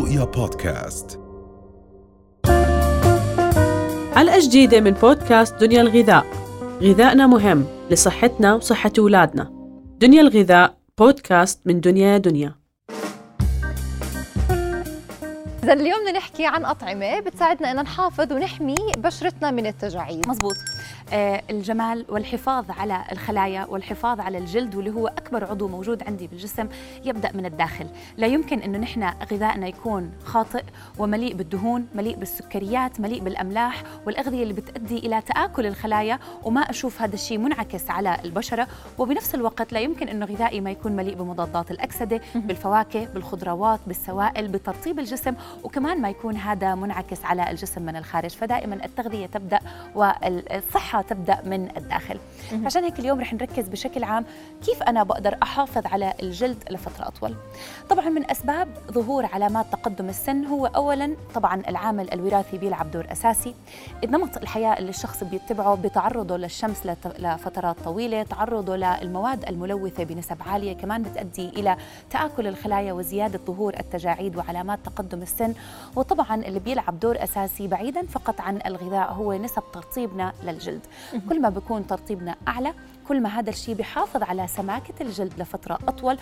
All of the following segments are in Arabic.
رؤيا بودكاست. حلقة جديدة من بودكاست دنيا الغذاء. غذائنا مهم لصحتنا وصحة أولادنا. دنيا الغذاء بودكاست من دنيا دنيا. إذا اليوم بدنا نحكي عن أطعمة بتساعدنا إن نحافظ ونحمي بشرتنا من التجاعيد. مزبوط. الجمال والحفاظ على الخلايا والحفاظ على الجلد واللي هو أكبر عضو موجود عندي بالجسم يبدأ من الداخل. لا يمكن أنه نحن غذائنا يكون خاطئ ومليء بالدهون مليء بالسكريات مليء بالأملاح والأغذية اللي بتؤدي إلى تآكل الخلايا وما أشوف هذا الشيء منعكس على البشرة. وبنفس الوقت لا يمكن أنه غذائي ما يكون مليء بمضادات الأكسدة بالفواكه بالخضروات بالسوائل بترطيب الجسم وكمان ما يكون هذا منعكس على الجسم من الخارج. فدائما التغذية تبدأ والصحة تبدأ من الداخل. عشان هيك اليوم رح نركز بشكل عام كيف أنا بقدر أحافظ على الجلد لفترة أطول. طبعا من أسباب ظهور علامات تقدم السن هو أولا طبعا العامل الوراثي بيلعب دور أساسي. نمط الحياة اللي الشخص بيتبعه بتعرضه للشمس لفترات طويلة تعرضه للمواد الملوثة بنسب عالية كمان بتؤدي إلى تآكل الخلايا وزيادة ظهور التجاعيد وعلامات تقدم السن. وطبعا اللي بيلعب دور أساسي بعيدا فقط عن الغذاء هو نسب ترطيبنا للجلد. كل ما بيكون ترطيبنا أعلى كل ما هذا الشيء بيحافظ على سماكة الجلد لفترة أطول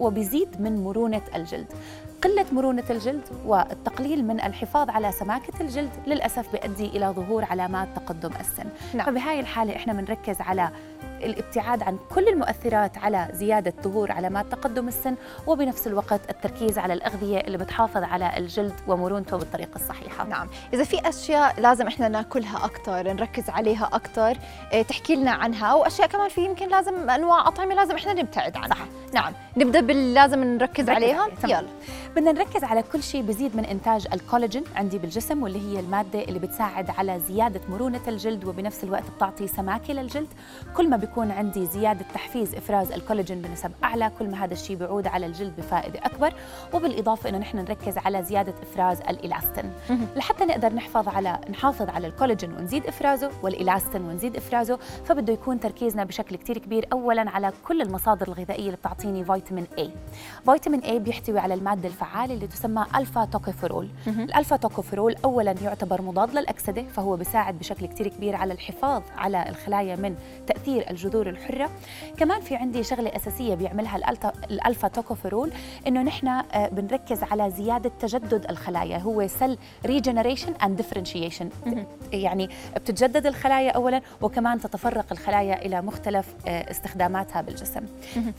وبيزيد من مرونة الجلد. قلة مرونة الجلد والتقليل من الحفاظ على سماكة الجلد للأسف بيؤدي إلى ظهور علامات تقدم السن. نعم. فبهاي الحالة إحنا بنركز على الابتعاد عن كل المؤثرات على زيادة ظهور علامات تقدم السن وبنفس الوقت التركيز على الأغذية اللي بتحافظ على الجلد ومرونته بالطريقة الصحيحة. نعم. إذا في أشياء لازم إحنا ناكلها أكثر نركز عليها أكثر إيه، تحكي لنا عنها وأشياء كمان في يمكن لازم أنواع أطعمة لازم إحنا نبتعد عنها. صح. نعم. نبدأ باللي لازم نركز عليها؟ يلا. بدنا نركز على كل شيء بزيد من إنتاج الكولاجين عندي بالجسم واللي هي المادة اللي بتساعد على زيادة مرونة الجلد وبنفس الوقت بتعطي سماكة للجلد. كل ما بيكون عندي زيادة تحفيز إفراز الكولاجين بنسب أعلى. كل ما هذا الشيء بيعود على الجلد بفائدة أكبر وبالإضافة إنه نحن نركز على زيادة إفراز الإلاستين. لحتى نقدر نحفظ على نحافظ على الكولاجين ونزيد إفرازه والإلاستين ونزيد إفرازه فبده يكون تركيزنا بشكل كتير كبير أولا على كل المصادر الغذائية اللي بتعطيني فيتامين A. فيتامين A بيحتوي على المادة الفعالة اللي تسمى ألفا توكوفيرول الألفا توكوفيرول أولا يعتبر مضاد للأكسدة فهو بيساعد بشكل كتير كبير على الحفاظ على الخلايا من تأثير الجذور الحرة. كمان في عندي شغلة أساسية بيعملها الألفا توكوفيرول إنه نحن آه، بنركز على زيادة تجدد الخلايا هو cell regeneration and differentiation يعني بتتجدد الخلايا أولا وكمان تتفرق الخلايا إلى مختلف آه، استخداماتها بالجسم.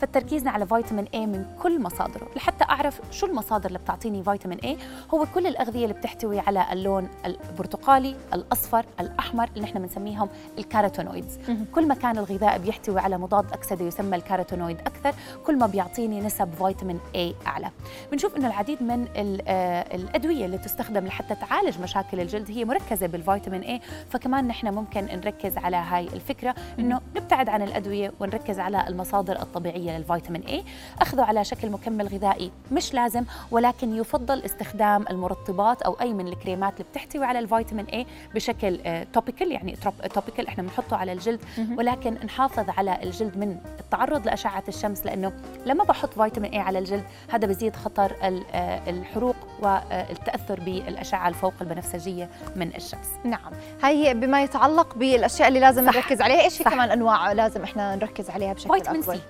فتركيزنا على فيتامين A من كل مصادره لحتى أعرف شو المصادر اللي بتعطيني فيتامين A. هو كل الأغذية اللي بتحتوي على اللون البرتقالي الأصفر الأحمر اللي نحن بنسميهم ال carotenoids كل ما كان الغذاء بيحتوي على مضاد أكسدة يسمى الكاروتينويد أكثر كل ما بيعطيني نسب فيتامين A أعلى. بنشوف إنه العديد من آه، الأدوية اللي تستخدم لحتى تعالج مشاكل الجلد هي مركزة بالفيتامين A فكمان نحن ممكن نركز على هاي الفكرة إنه نبتعد عن الأدوية ونركز على المصادر الطبيعية للفيتامين A. أخذه على شكل مكمل غذائي مش لازم ولكن يفضل استخدام المرطبات أو أي من الكريمات اللي بتحتوي على الفيتامين A بشكل توبيكال آه، يعني توبيكال إحنا بنحطه على الجلد ولكن نحافظ على الجلد من التعرض لأشعة الشمس لأنه لما بحط فيتامين A على الجلد هذا بزيد خطر آه، الحروق والتأثر بالأشعة الفوق البنفسجية من الشمس نعم. هي بما يتعلق بالأشياء اللي لازم صح. نركز عليها إيش في كمان أنواع لازم إحنا نركز عليها بشكل فيتامين سي.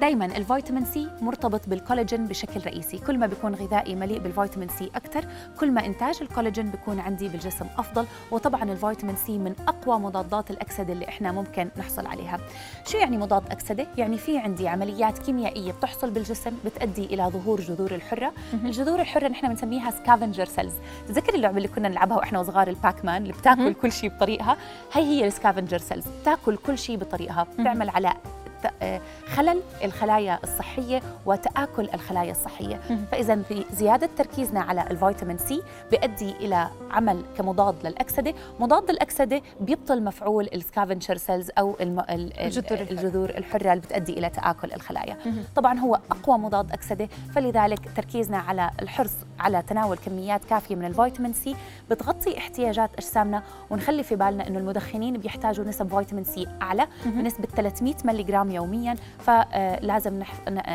دائما الفيتامين سي مرتبط بالكولاجين بشكل رئيسي. كل ما بيكون غذائي مليء بالفيتامين سي أكثر كل ما إنتاج الكولاجين بيكون عندي بالجسم أفضل. وطبعا الفيتامين سي من أقوى مضادات الأكسدة اللي إحنا ممكن نحصل عليها. شو يعني مضاد أكسدة؟ يعني في عندي عمليات كيميائية بتحصل بالجسم بتؤدي إلى ظهور جذور الحرة. الجذور الحرة نحن بنسميها scavenger cells تذكر اللعبة اللي كنا نلعبها وإحنا وصغار ال Pac-Man اللي بتاكل كل شيء بطريقها؟ هي هي ال scavenger cells بتاكل كل شيء بطريقها بتعمل على خلل الخلايا الصحية وتآكل الخلايا الصحية. فإذا زيادة تركيزنا على الفيتامين سي بيؤدي إلى عمل كمضاد للأكسدة. مضاد الاكسده بيبطل مفعول ال scavenger cells أو الم... الجذور, الجذور الحرة اللي بتؤدي إلى تآكل الخلايا. طبعا هو أقوى مضاد أكسدة. فلذلك تركيزنا على الحرص على تناول كميات كافية من الفيتامين سي. بتغطي احتياجات أجسامنا ونخلي في بالنا إنه المدخنين بيحتاجوا نسب فيتامين سي أعلى بنسبة 300 ملي جرام يوميا فلازم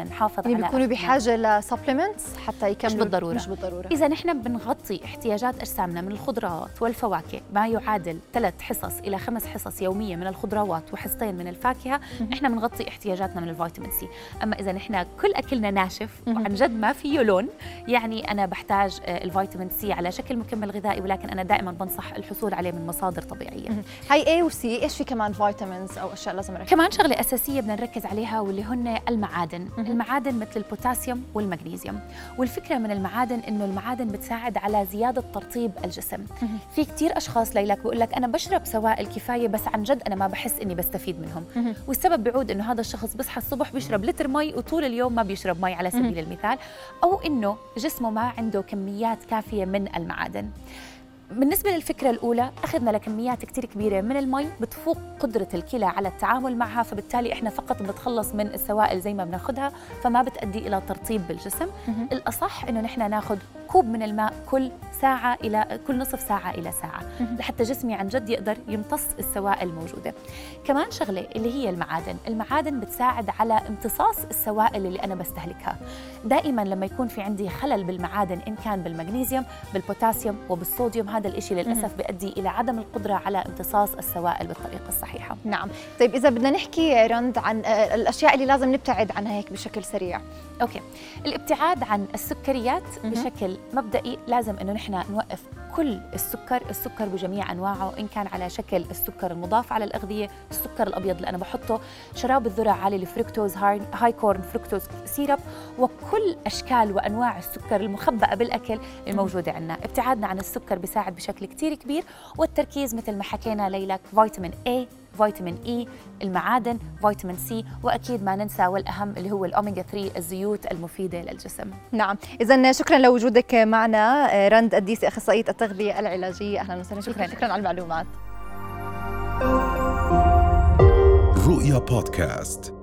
نحافظ يعني على بيكونوا بحاجة ل supplements حتى يكملوا مش بالضرورة. مش بالضرورة. إذا نحن بنغطي احتياجات أجسامنا من الخضروات والفواكه ما يعادل ثلاث حصص إلى خمس حصص يوميه من الخضروات وحصتين من الفاكهة إحنا بنغطي احتياجاتنا من الفيتامين سي. أما إذا نحن كل أكلنا ناشف وعن جد ما فيه لون يعني أنا بحتاج آه، الفيتامين سي على شكل مكمل غذائي ولكن أنا دائما بنصح الحصول عليه من مصادر طبيعية. هاي A و C إيش في كمان vitamins أو أشياء لازم نركز كمان شغلة أساسية بدنا نركز عليها واللي هن المعادن. المعادن مثل البوتاسيوم والمغنيسيوم والفكرة من المعادن إنه المعادن بتساعد على زيادة ترطيب الجسم. في كثير أشخاص إلك بقول لك أنا بشرب سوائل كفاية بس عن جد أنا ما بحس إني بستفيد منهم. والسبب بيعود إنه هذا الشخص بيصحى الصبح بيشرب لتر مي وطول اليوم ما بيشرب مي على سبيل المثال. أو إنه جسمه ما عنده كميات كافية من المعادن. بالنسبة للفكرة الأولى أخذنا لكميات كتير كبيرة من المي بتفوق قدرة الكلى على التعامل معها فبالتالي إحنا فقط بنتخلص من السوائل زي ما بناخذها فما بتأدي إلى ترطيب بالجسم. الأصح إنه نحن ناخذ كوب من الماء كل ساعة إلى كل نصف ساعة إلى ساعة. لحتى جسمي عن جد يقدر يمتص السوائل الموجودة. كمان شغلة اللي هي المعادن. المعادن بتساعد على امتصاص السوائل اللي أنا بستهلكها. دائما لما يكون في عندي خلل بالمعادن إن كان بالمغنيسيوم بالبوتاسيوم وبالصوديوم هذا الإشي للأسف بيؤدي إلى عدم القدرة على امتصاص السوائل بالطريقة الصحيحة. نعم. طيب إذا بدنا نحكي رند عن آه، الأشياء اللي لازم نبتعد عنها هيك بشكل سريع. okay. الابتعاد عن السكريات بشكل مبدئي لازم إنه نحن نوقف كل السكر السكر بجميع أنواعه إن كان على شكل السكر المضاف على الأغذية السكر الأبيض اللي أنا بحطه شراب الذرة عالي الفركتوز هاي, corn fructose syrup وكل أشكال وأنواع السكر المخبأة بالأكل الموجودة عندنا. ابتعادنا عن السكر بيساعد بشكل كتير كبير والتركيز مثل ما حكينا إلك فيتامين A فيتامين E المعادن فيتامين سي وأكيد ما ننسى والأهم اللي هو الأوميجا 3 الزيوت المفيدة للجسم. نعم. اذا شكرا لوجودك معنا رند الديسي أخصائية التغذية العلاجية. أهلا وسهلا. شكرا. شكراً. شكرا على المعلومات. رؤيا بودكاست.